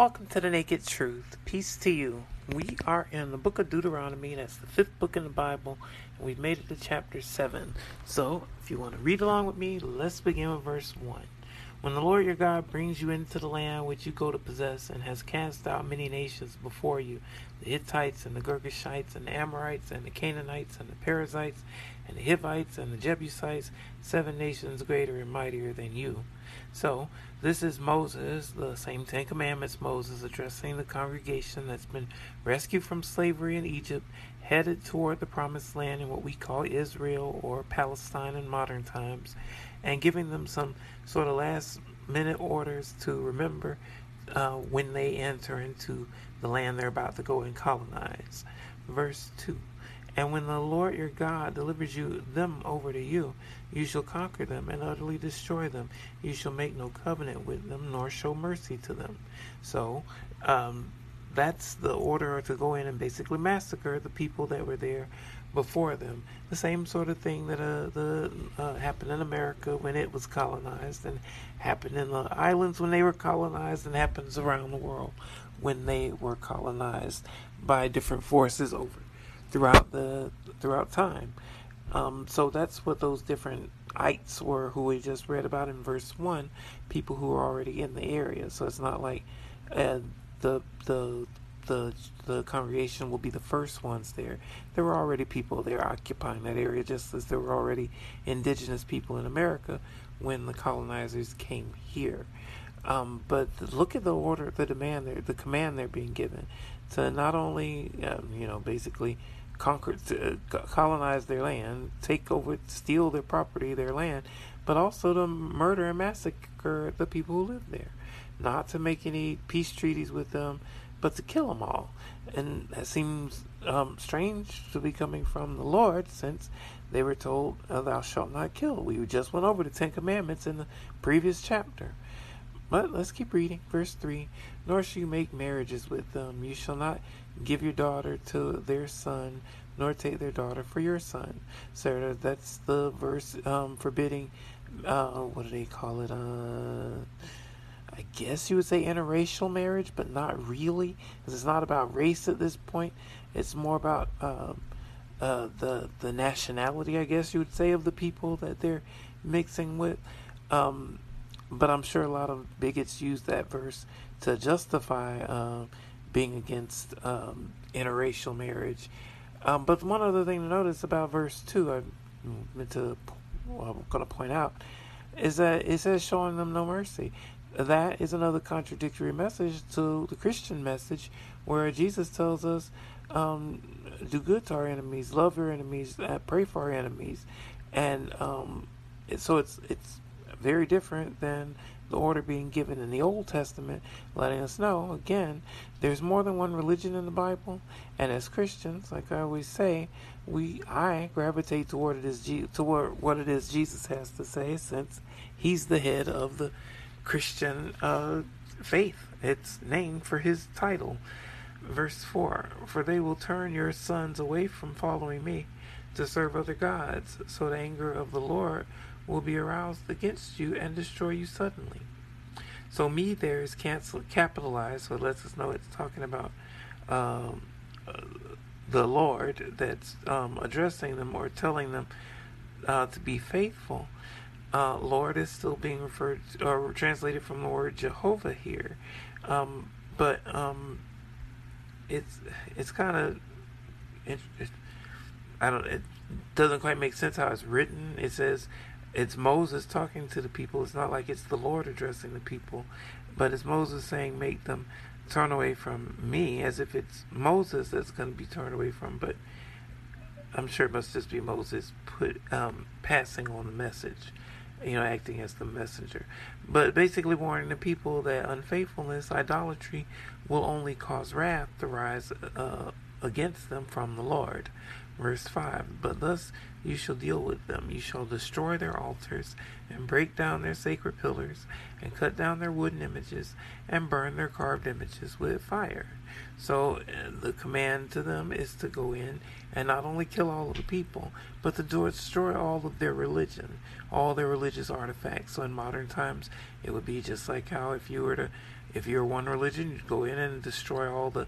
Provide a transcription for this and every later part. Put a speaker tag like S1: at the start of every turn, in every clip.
S1: Welcome to the Naked Truth. Peace to you. We are in the book of Deuteronomy. That's the fifth book in the Bible, and we've made it to chapter 7. So, if you want to read along with me, let's begin with verse 1. When the Lord your God brings you into the land which you go to possess, and has cast out many nations before you the Hittites, and the Girgashites, and the Amorites, and the Canaanites, and the Perizzites, and the Hivites, and the Jebusites, seven nations greater and mightier than you. So, this is Moses, the same Ten Commandments Moses addressing the congregation that's been rescued from slavery in Egypt, headed toward the promised land in what we call Israel or Palestine in modern times and giving them some sort of last minute orders to remember uh, when they enter into the land they're about to go and colonize. Verse 2 And when the Lord your God delivers you them over to you, you shall conquer them and utterly destroy them. You shall make no covenant with them, nor show mercy to them. So, um, that's the order to go in and basically massacre the people that were there before them. The same sort of thing that uh, the uh, happened in America when it was colonized, and happened in the islands when they were colonized, and happens around the world when they were colonized by different forces over throughout the throughout time. Um, so that's what those different ites were, who we just read about in verse one, people who are already in the area. So it's not like uh, the the the the congregation will be the first ones there. There were already people there occupying that area, just as there were already indigenous people in America when the colonizers came here. Um, but look at the order, the demand, there, the command they're being given to not only, um, you know, basically conquer, to, uh, colonize their land, take over, steal their property, their land, but also to murder and massacre the people who live there. Not to make any peace treaties with them, but to kill them all. And that seems um, strange to be coming from the Lord since they were told, oh, Thou shalt not kill. We just went over the Ten Commandments in the previous chapter. But let's keep reading. Verse 3 Nor shall you make marriages with them. You shall not give your daughter to their son, nor take their daughter for your son. So that's the verse um, forbidding, uh, what do they call it? Uh, I guess you would say interracial marriage, but not really, because it's not about race at this point. It's more about um, uh, the the nationality, I guess you would say, of the people that they're mixing with. Um, but I'm sure a lot of bigots use that verse to justify uh, being against um, interracial marriage. Um, but one other thing to notice about verse two, I meant to, well, I'm going to point out, is that it says showing them no mercy that is another contradictory message to the Christian message, where Jesus tells us, um, "Do good to our enemies, love your enemies, uh, pray for our enemies," and um, so it's it's very different than the order being given in the Old Testament, letting us know again there's more than one religion in the Bible, and as Christians, like I always say, we I gravitate toward it is toward what it is Jesus has to say, since He's the head of the Christian uh, faith. It's named for his title. Verse 4 For they will turn your sons away from following me to serve other gods, so the anger of the Lord will be aroused against you and destroy you suddenly. So, me there is cancel, capitalized, so it lets us know it's talking about um, uh, the Lord that's um, addressing them or telling them uh, to be faithful uh, Lord is still being referred to, or translated from the word Jehovah here, um, but um, it's it's kind of it, it, I don't it doesn't quite make sense how it's written. It says it's Moses talking to the people. It's not like it's the Lord addressing the people, but it's Moses saying, "Make them turn away from me," as if it's Moses that's going to be turned away from. But I'm sure it must just be Moses put um, passing on the message you know, acting as the messenger. But basically warning the people that unfaithfulness, idolatry, will only cause wrath to rise uh, against them from the Lord. Verse 5 But thus you shall deal with them. You shall destroy their altars, and break down their sacred pillars, and cut down their wooden images, and burn their carved images with fire. So uh, the command to them is to go in and not only kill all of the people, but to destroy all of their religion, all their religious artifacts. So in modern times, it would be just like how if you were to if you're one religion, you'd go in and destroy all the,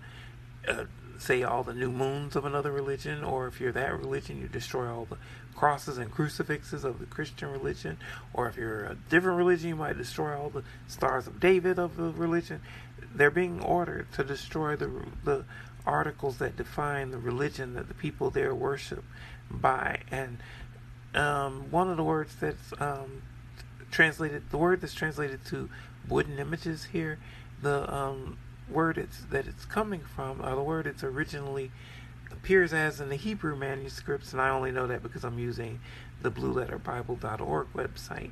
S1: uh, say, all the new moons of another religion, or if you're that religion, you destroy all the crosses and crucifixes of the Christian religion, or if you're a different religion, you might destroy all the stars of David of the religion. They're being ordered to destroy the the articles that define the religion that the people there worship by, and um, one of the words that's um, translated, the word that's translated to wooden images here, the um, word it's, that it's coming from, or the word it's originally appears as in the Hebrew manuscripts, and I only know that because I'm using the blueletterbible.org website,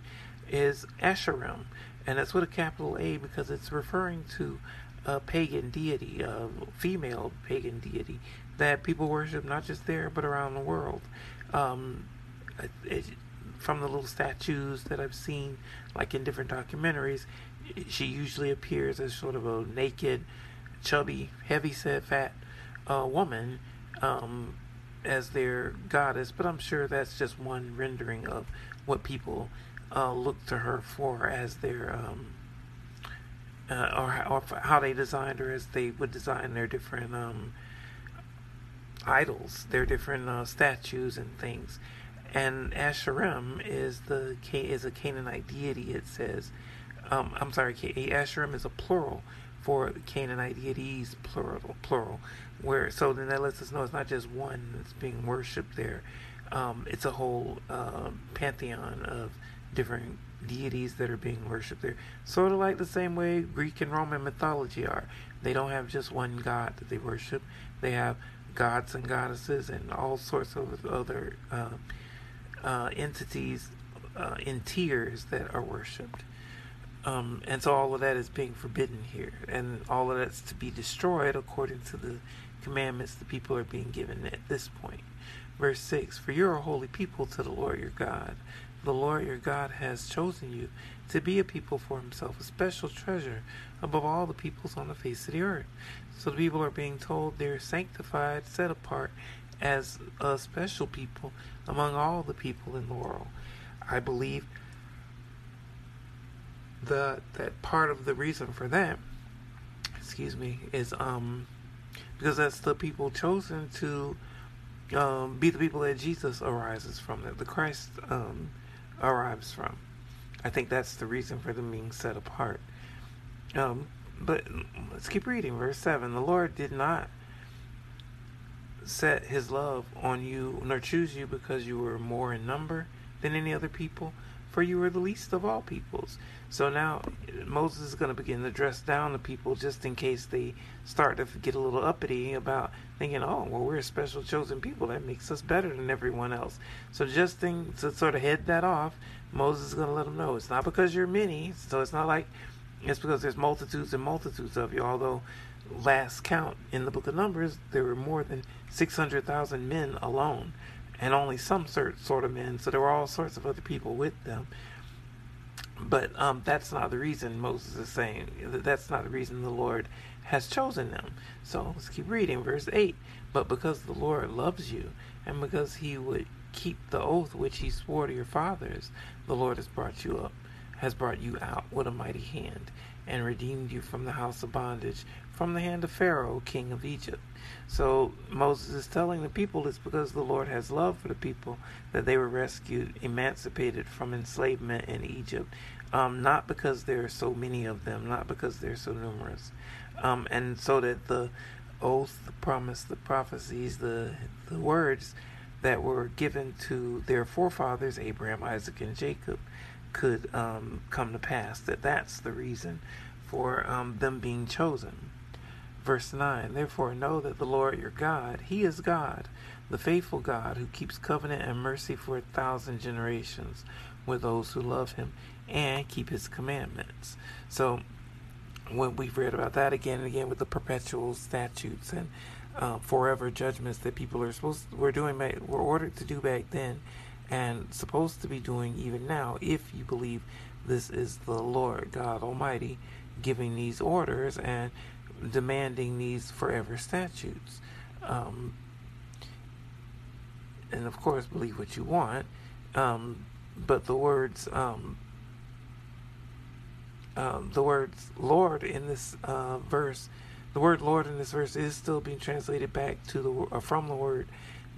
S1: is Asherim. And that's with a capital A because it's referring to a pagan deity, a female pagan deity that people worship not just there but around the world. Um, it, from the little statues that I've seen, like in different documentaries, she usually appears as sort of a naked, chubby, heavy-set, fat uh, woman um, as their goddess. But I'm sure that's just one rendering of what people uh, look to her for as their um, uh, or, or, how they designed her as they would design their different um, idols, their different uh, statues and things and Asherim is the is a Canaanite deity. It says, um, I'm sorry, Asherim is a plural for Canaanite deities, plural, plural. Where so then that lets us know it's not just one that's being worshipped there. Um, it's a whole uh, pantheon of different deities that are being worshipped there. Sort of like the same way Greek and Roman mythology are. They don't have just one god that they worship. They have gods and goddesses and all sorts of other. Uh, uh, entities uh, in tiers that are worshipped. Um, and so all of that is being forbidden here. And all of that's to be destroyed according to the commandments the people are being given at this point. Verse 6 For you are a holy people to the Lord your God. The Lord your God has chosen you to be a people for himself, a special treasure above all the peoples on the face of the earth. So the people are being told they're sanctified, set apart, as a special people among all the people in the world. I believe the that part of the reason for that, excuse me, is um because that's the people chosen to um, be the people that Jesus arises from, that the Christ um, arrives from. I think that's the reason for them being set apart. Um, but let's keep reading. Verse 7 The Lord did not set his love on you, nor choose you because you were more in number than any other people, for you were the least of all peoples. So now Moses is going to begin to dress down the people just in case they start to get a little uppity about thinking, oh, well, we're a special chosen people. That makes us better than everyone else. So just to sort of head that off, Moses is going to let them know it's not because you're many, so it's not like it's because there's multitudes and multitudes of you, although last count in the book of Numbers, there were more than 600,000 men alone, and only some sort of men, so there were all sorts of other people with them. But um, that's not the reason Moses is saying, that's not the reason the Lord has chosen them. So let's keep reading, verse 8. But because the Lord loves you, and because he would keep the oath which he swore to your fathers, the Lord has brought you up, has brought you out with a mighty hand, and redeemed you from the house of bondage, from the hand of Pharaoh, king of Egypt. So Moses is telling the people it's because the Lord has love for the people that they were rescued, emancipated from enslavement in Egypt. Um, not because there are so many of them, not because they're so numerous. Um, and so that the oath, the promise, the prophecies, the, the words that were given to their forefathers, Abraham, Isaac, and Jacob, could um, come to pass. That that's the reason for um, them being chosen. Verse 9 Therefore know that the Lord your God, He is God, the faithful God, who keeps covenant and mercy for a thousand generations with those who love Him and keep His commandments. So, when we've read about that again and again with the perpetual statutes and uh, forever judgments that people are supposed to, were doing were ordered to do back then and supposed to be doing even now if you believe this is the Lord God Almighty giving these orders and demanding these forever statutes. Um, and of course, believe what you want. Um, but the words um, um, the word Lord in this uh, verse, the word Lord in this verse is still being translated back to the uh, from the word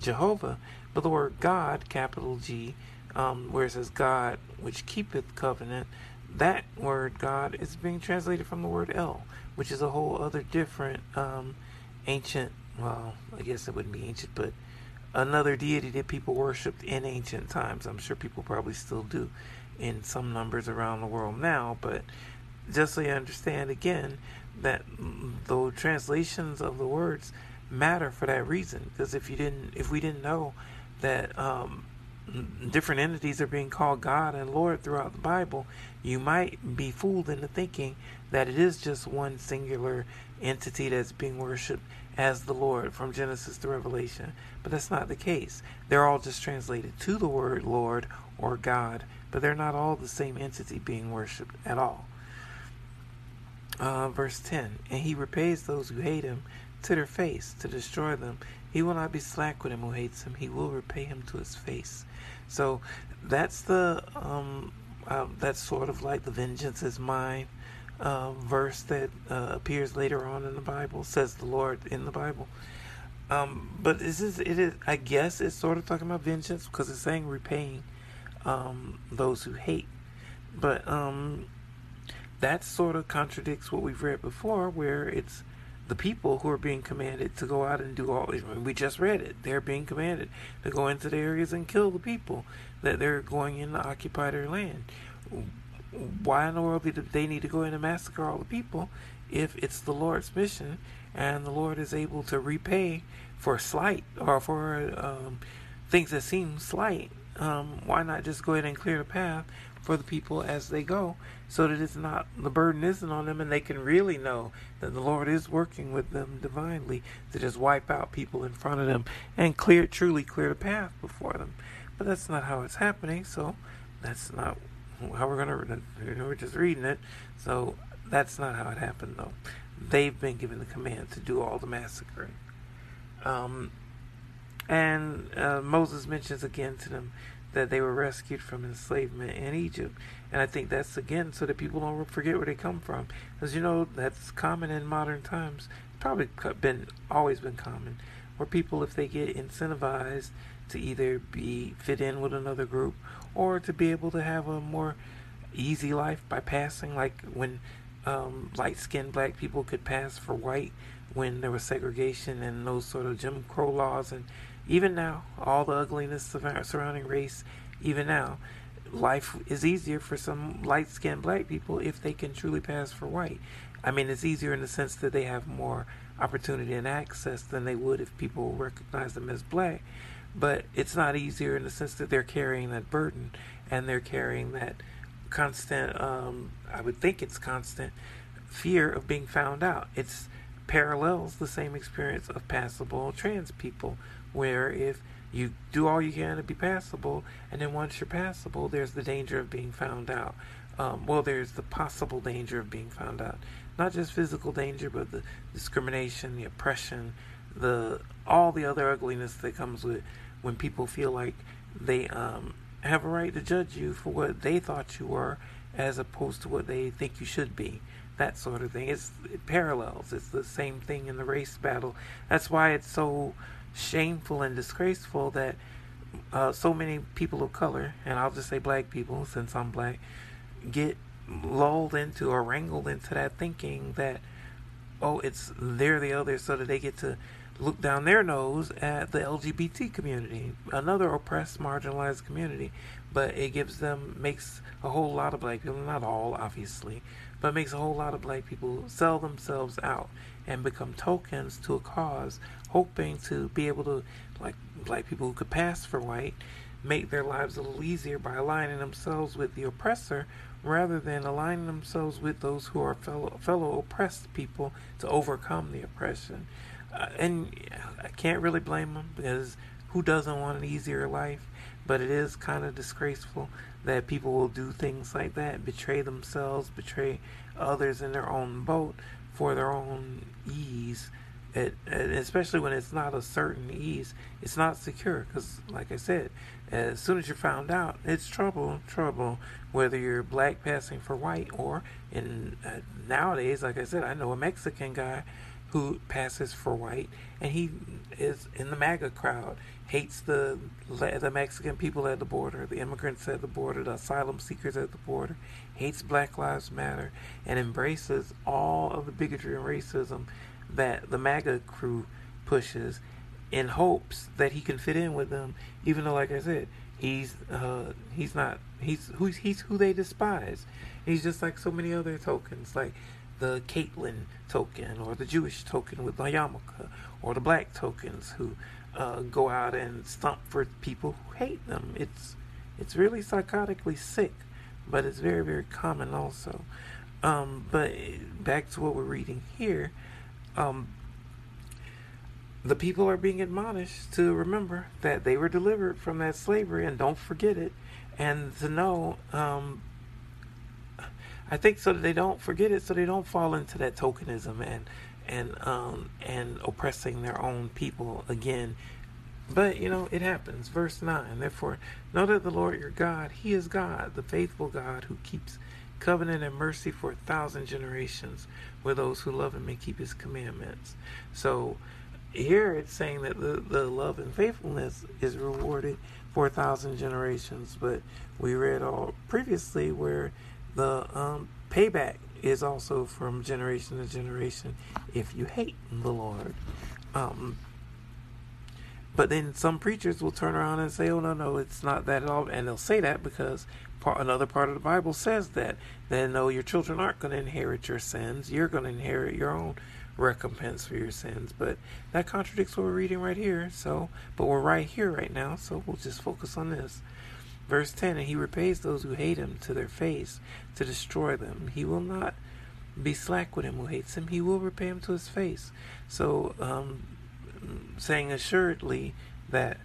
S1: Jehovah, but the word God, capital G, um, where it says God, which keepeth covenant, that word God is being translated from the word El, which is a whole other different um, ancient. Well, I guess it wouldn't be ancient, but another deity that people worshipped in ancient times. I'm sure people probably still do in some numbers around the world now, but just so you understand again that the translations of the words matter for that reason. Because if you didn't, if we didn't know that um, different entities are being called God and Lord throughout the Bible, you might be fooled into thinking that it is just one singular entity that's being worshipped as the Lord from Genesis to Revelation. But that's not the case. They're all just translated to the word Lord or God, but they're not all the same entity being worshipped at all. Uh, verse 10 And he repays those who hate him to their face to destroy them. He will not be slack with him who hates him. He will repay him to his face. So that's the um, uh, that's sort of like the vengeance is mine uh, verse that uh, appears later on in the Bible, says the Lord in the Bible. Um, but this is it is I guess it's sort of talking about vengeance because it's saying repaying um, those who hate. But um, that sort of contradicts what we've read before, where it's the people who are being commanded to go out and do all. We just read it. They're being commanded to go into the areas and kill the people that they're going in to occupy their land. Why in the world do they need to go in and massacre all the people if it's the Lord's mission and the Lord is able to repay for slight or for um, things that seem slight? Um, why not just go ahead and clear the path for the people as they go so that it's not the burden isn't on them and they can really know that the Lord is working with them divinely to just wipe out people in front of them and clear truly clear the path before them. But that's not how it's happening, so that's not how we're gonna we're just reading it. So that's not how it happened though. They've been given the command to do all the massacring. Um, and uh, Moses mentions again to them that they were rescued from enslavement in Egypt. And I think that's again so that people don't forget where they come from. As you know, that's common in modern times. Probably been always been common, where people, if they get incentivized to either be fit in with another group or to be able to have a more easy life by passing, like when um, light-skinned black people could pass for white when there was segregation and those sort of Jim Crow laws and even now, all the ugliness of our surrounding race, even now, life is easier for some light skinned black people if they can truly pass for white. I mean, it's easier in the sense that they have more opportunity and access than they would if people recognize them as black. But it's not easier in the sense that they're carrying that burden and they're carrying that constant, um, I would think it's constant fear of being found out. It's parallels the same experience of passable trans people where if you do all you can to be passable, and then once you're passable, there's the danger of being found out. Um, well, there's the possible danger of being found out. Not just physical danger, but the discrimination, the oppression, the all the other ugliness that comes with when people feel like they um, have a right to judge you for what they thought you were, as opposed to what they think you should be. That sort of thing. It's it parallels. It's the same thing in the race battle. That's why it's so shameful and disgraceful that uh, so many people of color, and I'll just say black people since I'm black, get lulled into or wrangled into that thinking that, oh, it's they're the other, so that they get to look down their nose at the LGBT community, another oppressed, marginalized community. But it gives them, makes a whole lot of black people, not all, obviously, but makes a whole lot of black people sell themselves out and become tokens to a cause, hoping to be able to, like black people who could pass for white, make their lives a little easier by aligning themselves with the oppressor rather than aligning themselves with those who are fellow, fellow oppressed people to overcome the oppression. Uh, and I can't really blame them because who doesn't want an easier life? But it is kind of disgraceful that people will do things like that, betray themselves, betray others in their own boat for their own ease, it, especially when it's not a certain ease, it's not secure. Because, like I said, as soon as you're found out, it's trouble, trouble. Whether you're black passing for white, or in uh, nowadays, like I said, I know a Mexican guy who passes for white, and he is in the MAGA crowd, hates the the Mexican people at the border, the immigrants at the border, the asylum seekers at the border, hates Black Lives Matter, and embraces all of the bigotry and racism that the MAGA crew pushes in hopes that he can fit in with them, even though, like I said, he's uh, he's not he's who he's who they despise. He's just like so many other tokens, like the Caitlin token or the Jewish token with the yarmulke, or the black tokens who uh, go out and stomp for people who hate them. It's it's really psychotically sick, but it's very very common also. Um, but back to what we're reading here um, the people are being admonished to remember that they were delivered from that slavery and don't forget it and to know um, i think so that they don't forget it so they don't fall into that tokenism and and um, and oppressing their own people again but you know it happens verse 9 therefore know that the lord your god he is god the faithful god who keeps covenant and mercy for a thousand generations with those who love him and keep his commandments. So here it's saying that the, the love and faithfulness is rewarded for a thousand generations, but we read all previously where the um, payback is also from generation to generation if you hate the Lord. Um, but then some preachers will turn around and say, "Oh no, no, it's not that at all," and they'll say that because part, another part of the Bible says that. Then, no, your children aren't going to inherit your sins. You're going to inherit your own recompense for your sins. But that contradicts what we're reading right here. So, but we're right here right now, so we'll just focus on this. Verse 10 And he repays those who hate him to their face to destroy them. He will not be slack with him who hates him, he will repay him to his face. So, um, saying assuredly that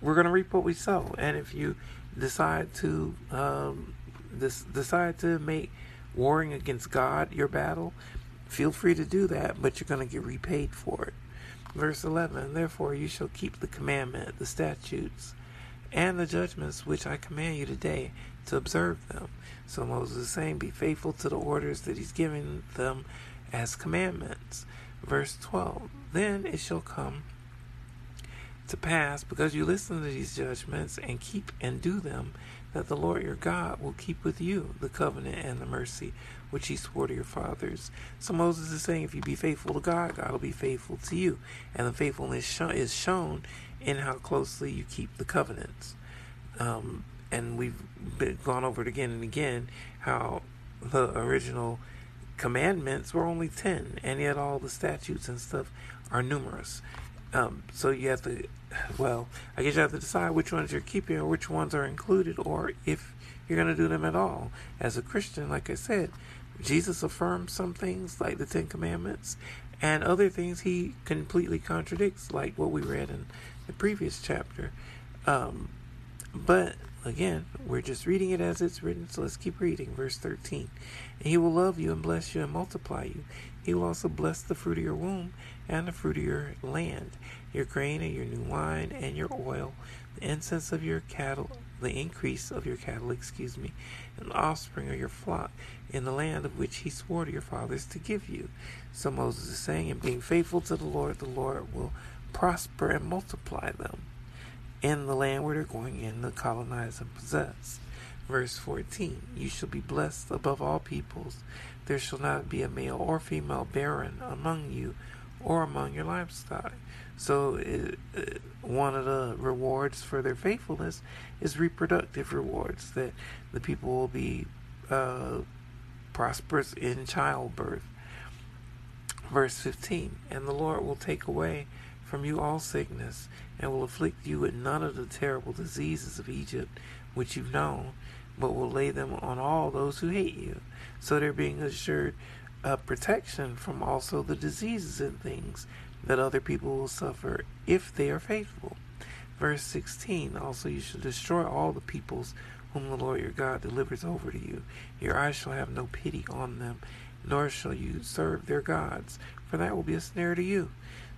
S1: we're going to reap what we sow. And if you decide to um, this, decide to make warring against God your battle, feel free to do that, but you're going to get repaid for it. Verse 11 Therefore you shall keep the commandment, the statutes, and the judgments which I command you today to observe them. So Moses is saying, Be faithful to the orders that he's given them as commandments. Verse 12 Then it shall come to pass, because you listen to these judgments and keep and do them, that the Lord your God will keep with you the covenant and the mercy which he swore to your fathers. So Moses is saying, if you be faithful to God, God will be faithful to you. And the faithfulness is shown in how closely you keep the covenants. Um, and we've been, gone over it again and again how the original commandments were only 10, and yet all the statutes and stuff are numerous. Um, so you have to, well, I guess you have to decide which ones you're keeping or which ones are included, or if you're going to do them at all. As a Christian, like I said, Jesus affirms some things like the Ten Commandments, and other things he completely contradicts, like what we read in the previous chapter. Um, but again, we're just reading it as it's written, so let's keep reading. Verse 13. And he will love you and bless you and multiply you. He will also bless the fruit of your womb and the fruit of your land, your grain and your new wine and your oil, the incense of your cattle, the increase of your cattle, excuse me, and the offspring of your flock in the land of which he swore to your fathers to give you. So Moses is saying, and being faithful to the Lord, the Lord will prosper and multiply them in the land where they're going in to colonize and possess. Verse 14 You shall be blessed above all peoples. There shall not be a male or female barren among you or among your livestock. So, it, it, one of the rewards for their faithfulness is reproductive rewards, that the people will be uh, prosperous in childbirth. Verse 15 And the Lord will take away from you all sickness, and will afflict you with none of the terrible diseases of Egypt which you've known, but will lay them on all those who hate you. So they're being assured of protection from also the diseases and things that other people will suffer if they are faithful. Verse 16 Also, you shall destroy all the peoples whom the Lord your God delivers over to you. Your eyes shall have no pity on them, nor shall you serve their gods, for that will be a snare to you.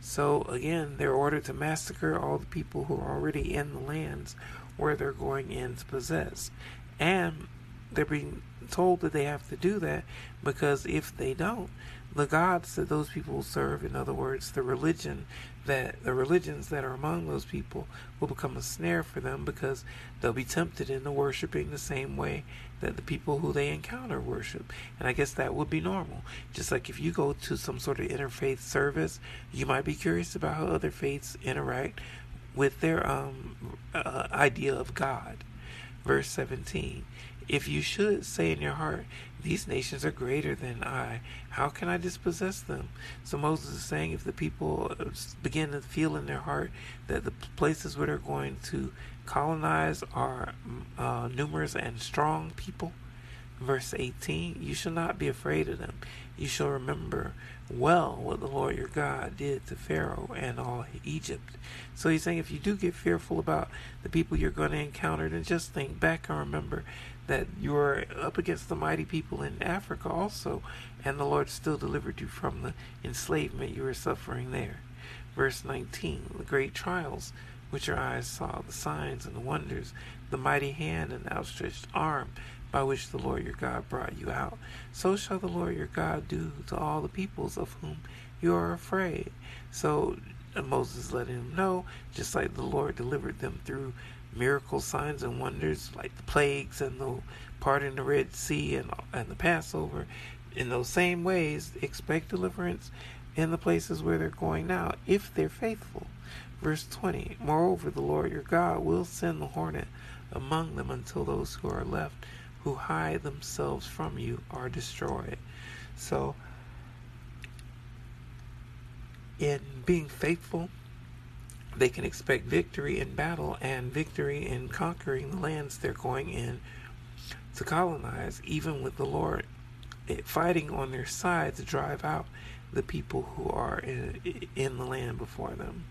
S1: So again, they're ordered to massacre all the people who are already in the lands where they're going in to possess. And they're being told that they have to do that because if they don't, the gods that those people serve, in other words, the religion that the religions that are among those people will become a snare for them because they'll be tempted into worshiping the same way that the people who they encounter worship. And I guess that would be normal. Just like if you go to some sort of interfaith service, you might be curious about how other faiths interact with their um, uh, idea of God. Verse 17 If you should say in your heart, These nations are greater than I, how can I dispossess them? So Moses is saying if the people uh, begin to feel in their heart that the places where they're going to colonize are uh, numerous and strong people, verse 18, you shall not be afraid of them. You shall remember well what the Lord your God did to Pharaoh and all Egypt. So he's saying if you do get fearful about the people you're going to encounter, then just think back and remember that you're up against the mighty people in Africa also, and the Lord still delivered you from the enslavement you were suffering there. Verse 19 The great trials which your eyes saw, the signs and the wonders, the mighty hand and outstretched arm by which the Lord your God brought you out. So shall the Lord your God do to all the peoples of whom you are afraid. So uh, Moses let him know, just like the Lord delivered them through miracle signs and wonders, like the plagues and the part in the Red Sea and, and the Passover. In those same ways, expect deliverance in the places where they're going now, if they're faithful. Verse 20 Moreover, the Lord your God will send the hornet among them until those who are left who hide themselves from you are destroyed. So, in being faithful, they can expect victory in battle and victory in conquering the lands they're going in to colonize, even with the Lord fighting on their side to drive out the people who are in, in the land before them.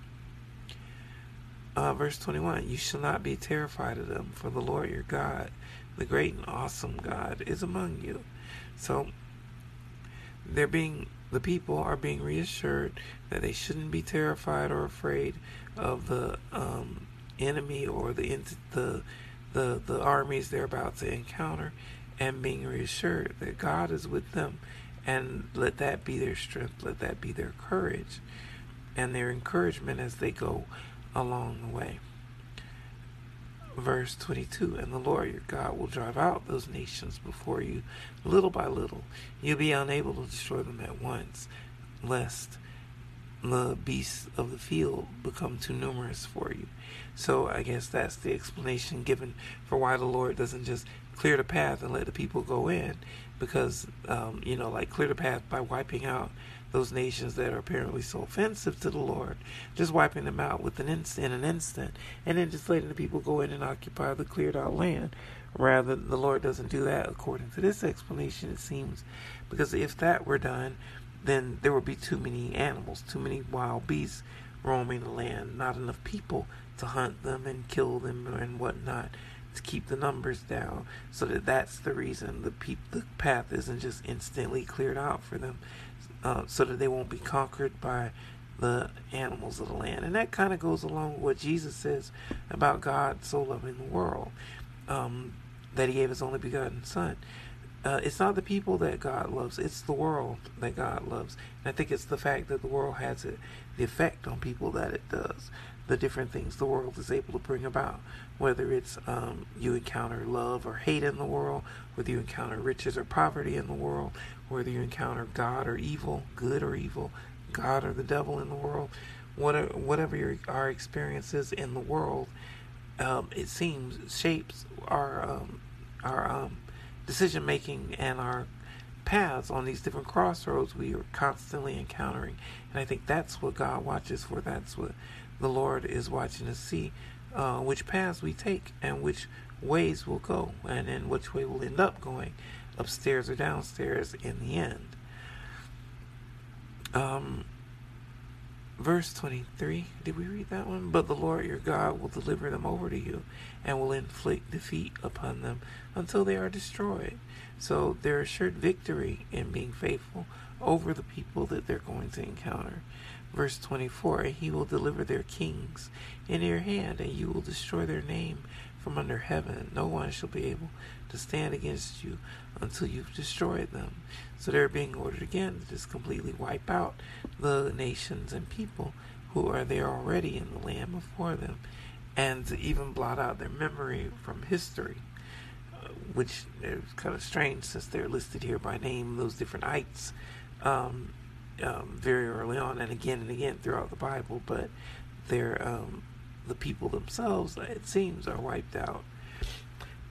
S1: Uh, verse 21 You shall not be terrified of them, for the Lord your God the great and awesome God is among you. So they're being the people are being reassured that they shouldn't be terrified or afraid of the um, enemy or the the the the armies they're about to encounter, and being reassured that God is with them, and let that be their strength, let that be their courage, and their encouragement as they go along the way. Verse 22 And the Lord your God will drive out those nations before you little by little. You'll be unable to destroy them at once, lest the beasts of the field become too numerous for you. So I guess that's the explanation given for why the Lord doesn't just clear the path and let the people go in, because um, you know, like clear the path by wiping out those nations that are apparently so offensive to the Lord, just wiping them out with an instant, in an instant, and then just letting the people go in and occupy the cleared out land. Rather, the Lord doesn't do that according to this explanation, it seems, because if that were done, then there would be too many animals, too many wild beasts roaming the land, not enough people to hunt them and kill them and whatnot to keep the numbers down. So that that's the reason the pe- the path isn't just instantly cleared out for them uh, so that they won't be conquered by the animals of the land. And that kind of goes along with what Jesus says about God so loving the world, um, that He gave His only begotten Son. Uh, it's not the people that God loves, it's the world that God loves. And I think it's the fact that the world has it, the effect on people that it does, the different things the world is able to bring about. Whether it's um, you encounter love or hate in the world, whether you encounter riches or poverty in the world, whether you encounter God or evil, good or evil, God or the devil in the world, whatever, whatever your, our experiences in the world, um, it seems shapes our um, our um, decision making and our paths on these different crossroads we are constantly encountering. And I think that's what God watches for. That's what the Lord is watching to see uh, which paths we take and which ways we'll go, and in which way we'll end up going upstairs or downstairs in the end. Um, Verse 23, did we read that one? But the Lord your God will deliver them over to you and will inflict defeat upon them until they are destroyed. So they're assured victory in being faithful over the people that they're going to encounter. Verse 24, and he will deliver their kings in your hand, and you will destroy their name from under heaven. No one shall be able to stand against you until you've destroyed them. So they're being ordered again to just completely wipe out the nations and people who are there already in the land before them, and to even blot out their memory from history. Uh, which is kind of strange since they're listed here by name, those different ites, um, um, very early on and again and again throughout the Bible, but they're um, the people themselves, it seems, are wiped out.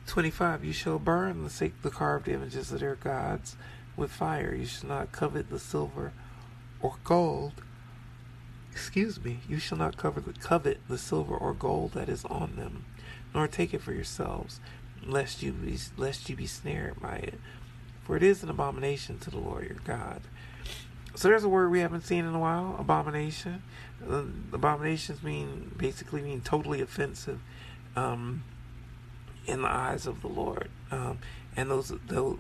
S1: 25. You shall burn the, the carved images of their gods with fire. You shall not covet the silver or gold. Excuse me. You shall not cover the, covet the silver or gold that is on them, nor take it for yourselves, lest you be lest you be snared by it. For it is an abomination to the Lord your God. So there's a word we haven't seen in a while, abomination. Uh, abominations mean basically mean totally offensive um, in the eyes of the Lord, um, and those, those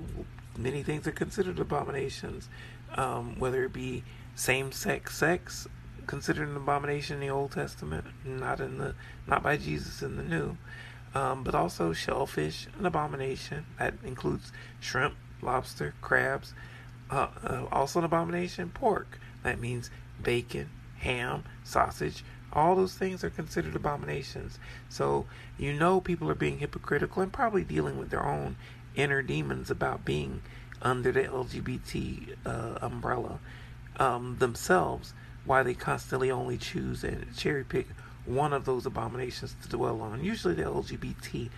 S1: many things are considered abominations, um, whether it be same-sex sex considered an abomination in the Old Testament, not in the not by Jesus in the New, um, but also shellfish, an abomination that includes shrimp, lobster, crabs. Uh, uh, also an abomination, pork. That means bacon, ham, sausage, all those things are considered abominations. So you know people are being hypocritical and probably dealing with their own inner demons about being under the LGBT uh, umbrella um, themselves. Why they constantly only choose and cherry pick one of those abominations to dwell on. Usually the LGBT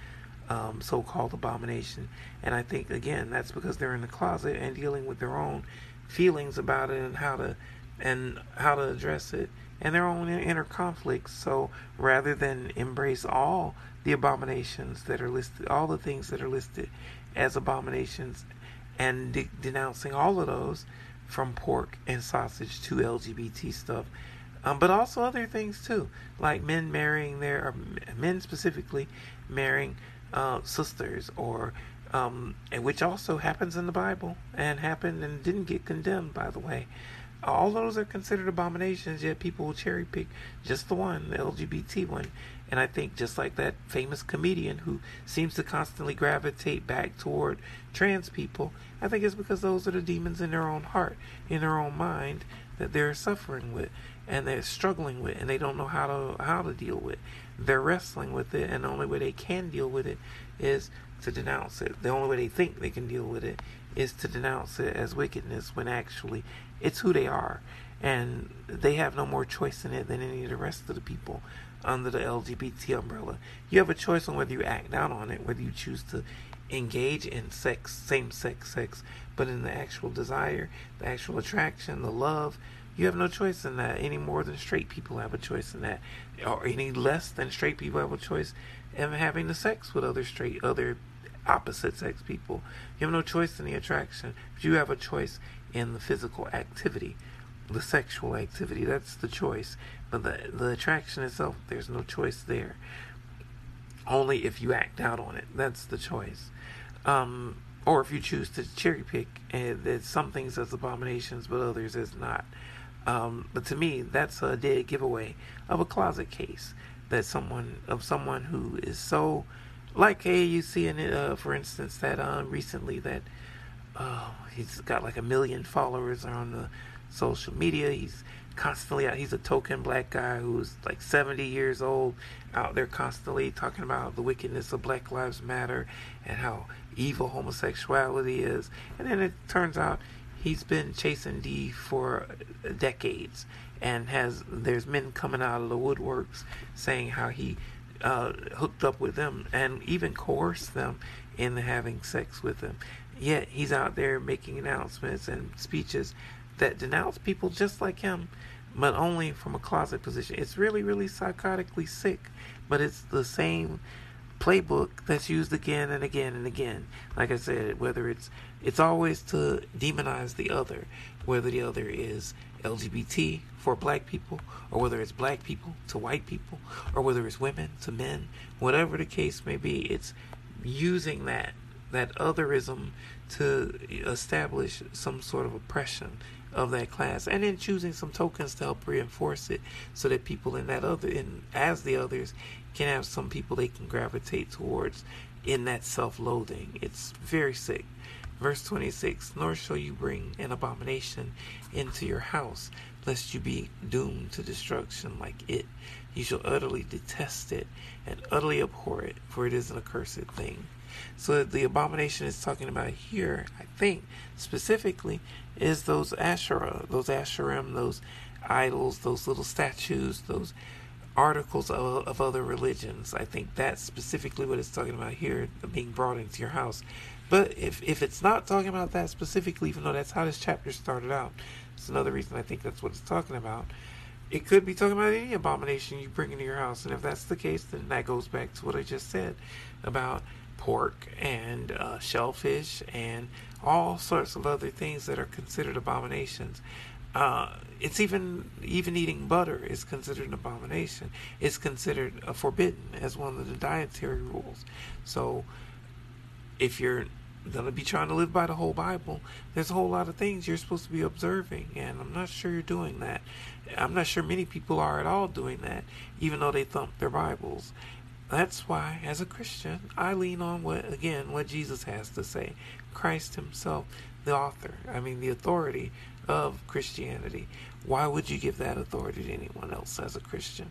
S1: um, so-called abomination, and I think again that's because they're in the closet and dealing with their own feelings about it and how to and how to address it and their own inner conflicts. So rather than embrace all the abominations that are listed, all the things that are listed as abominations, and de- denouncing all of those from pork and sausage to LGBT stuff, um, but also other things too, like men marrying their, men specifically marrying uh, sisters or um, which also happens in the Bible and happened and didn't get condemned, by the way. All those are considered abominations, yet people will cherry pick just the one, the LGBT one. And I think just like that famous comedian who seems to constantly gravitate back toward trans people, I think it's because those are the demons in their own heart, in their own mind that they're suffering with and they're struggling with and they don't know how to how to deal with. They're wrestling with it and the only way they can deal with it is to denounce it. The only way they think they can deal with it is to denounce it as wickedness when actually it's who they are. And they have no more choice in it than any of the rest of the people under the LGBT umbrella. You have a choice on whether you act out on it, whether you choose to engage in sex, same sex sex, but in the actual desire, the actual attraction, the love, you have no choice in that any more than straight people have a choice in that, or any less than straight people have a choice in having the sex with other straight, other opposite sex people. You have no choice in the attraction, but you have a choice in the physical activity, the sexual activity. That's the choice. But the the attraction itself, there's no choice there. Only if you act out on it. That's the choice. Um, or if you choose to cherry pick, and there's some things as abominations, but others as not. Um, but to me, that's a dead giveaway of a closet case that someone of someone who is so like hey you see in it uh, for instance that um, recently that uh, he's got like a million followers on the social media. He's constantly out he's a token black guy who's like 70 years old out there constantly talking about the wickedness of black lives matter and how evil homosexuality is. And then it turns out he's been chasing d for decades and has there's men coming out of the woodworks saying how he uh, hooked up with them and even coerced them into having sex with them. Yet he's out there making announcements and speeches that denounce people just like him, but only from a closet position. It's really, really psychotically sick, but it's the same playbook that's used again and again and again. Like I said, whether it's it's always to demonize the other, whether the other is LGBT for black people, or whether it's black people to white people, or whether it's women to men, whatever the case may be, it's using that that otherism to establish some sort of oppression of that class and then choosing some tokens to help reinforce it so that people in that other in as the others can have some people they can gravitate towards in that self-loathing. It's very sick verse 26 nor shall you bring an abomination into your house lest you be doomed to destruction like it you shall utterly detest it and utterly abhor it for it is an accursed thing so the abomination is talking about here, I think, specifically, is those Asherah, those Asherim, those idols, those little statues, those articles of, of other religions. I think that's specifically what it's talking about here, being brought into your house. But if if it's not talking about that specifically, even though that's how this chapter started out, it's another reason I think that's what it's talking about. It could be talking about any abomination you bring into your house, and if that's the case, then that goes back to what I just said about pork and uh, shellfish and all sorts of other things that are considered abominations. Uh, it's even even eating butter is considered an abomination. It's considered forbidden as one of the dietary rules. So, if you're going to be trying to live by the whole Bible, there's a whole lot of things you're supposed to be observing, and I'm not sure you're doing that. I'm not sure many people are at all doing that, even though they thump their Bibles. That's why, as a Christian, I lean on what, again, what Jesus has to say. Christ Himself, the author, I mean, the authority of Christianity. Why would you give that authority to anyone else as a Christian?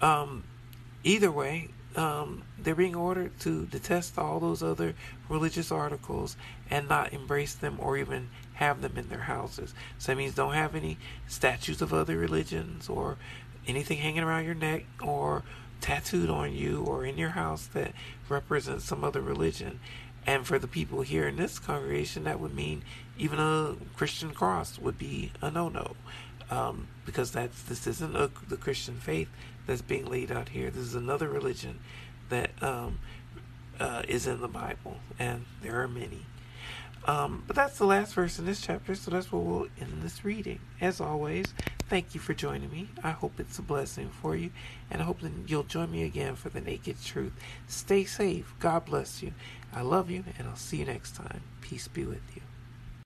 S1: Um, either way, um, they're being ordered to detest all those other religious articles and not embrace them or even have them in their houses. So that means don't have any statues of other religions or anything hanging around your neck or tattooed on you or in your house that represents some other religion. And for the people here in this congregation, that would mean even a Christian cross would be a no-no, um, because that's this isn't a, the Christian faith that's being laid out here. This is another religion that um, uh, is in the Bible, and there are many. Um, but that's the last verse in this chapter, so that's what we'll end this reading. As always, thank you for joining me. I hope it's a blessing for you, and I hope that you'll join me again for the naked truth. Stay safe. God bless you. I love you, and I'll see you next time. Peace be with you.